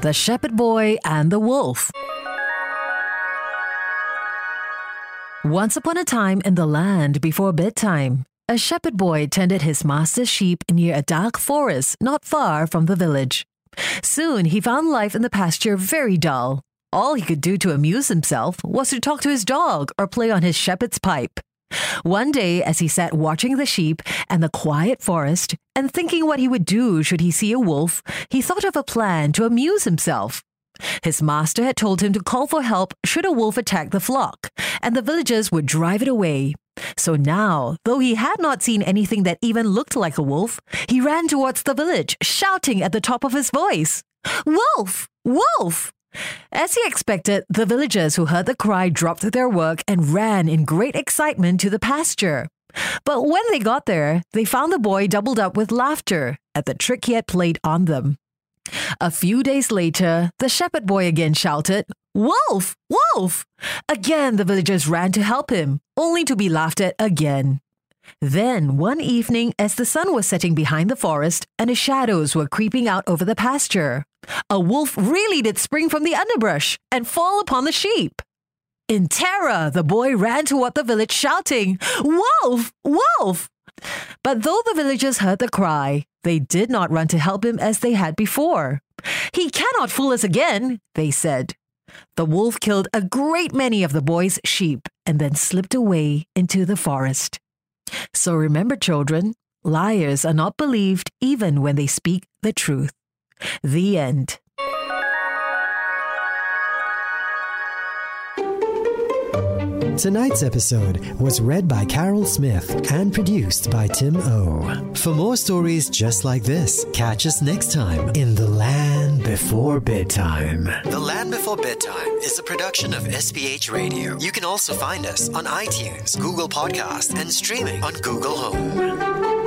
The Shepherd Boy and the Wolf. Once upon a time in the land before bedtime, a shepherd boy tended his master's sheep near a dark forest not far from the village. Soon he found life in the pasture very dull. All he could do to amuse himself was to talk to his dog or play on his shepherd's pipe. One day, as he sat watching the sheep and the quiet forest and thinking what he would do should he see a wolf, he thought of a plan to amuse himself. His master had told him to call for help should a wolf attack the flock, and the villagers would drive it away. So now, though he had not seen anything that even looked like a wolf, he ran towards the village, shouting at the top of his voice, Wolf! Wolf! As he expected, the villagers who heard the cry dropped their work and ran in great excitement to the pasture. But when they got there, they found the boy doubled up with laughter at the trick he had played on them. A few days later, the shepherd boy again shouted, Wolf! Wolf! Again, the villagers ran to help him, only to be laughed at again. Then, one evening, as the sun was setting behind the forest and the shadows were creeping out over the pasture, a wolf really did spring from the underbrush and fall upon the sheep. In terror, the boy ran toward the village shouting, Wolf! Wolf! But though the villagers heard the cry, they did not run to help him as they had before. He cannot fool us again, they said. The wolf killed a great many of the boy's sheep and then slipped away into the forest. So remember, children, liars are not believed even when they speak the truth. The end. Tonight's episode was read by Carol Smith and produced by Tim O. For more stories just like this, catch us next time in The Land Before Bedtime. The Land Before Bedtime is a production of SPH Radio. You can also find us on iTunes, Google Podcast, and streaming on Google Home.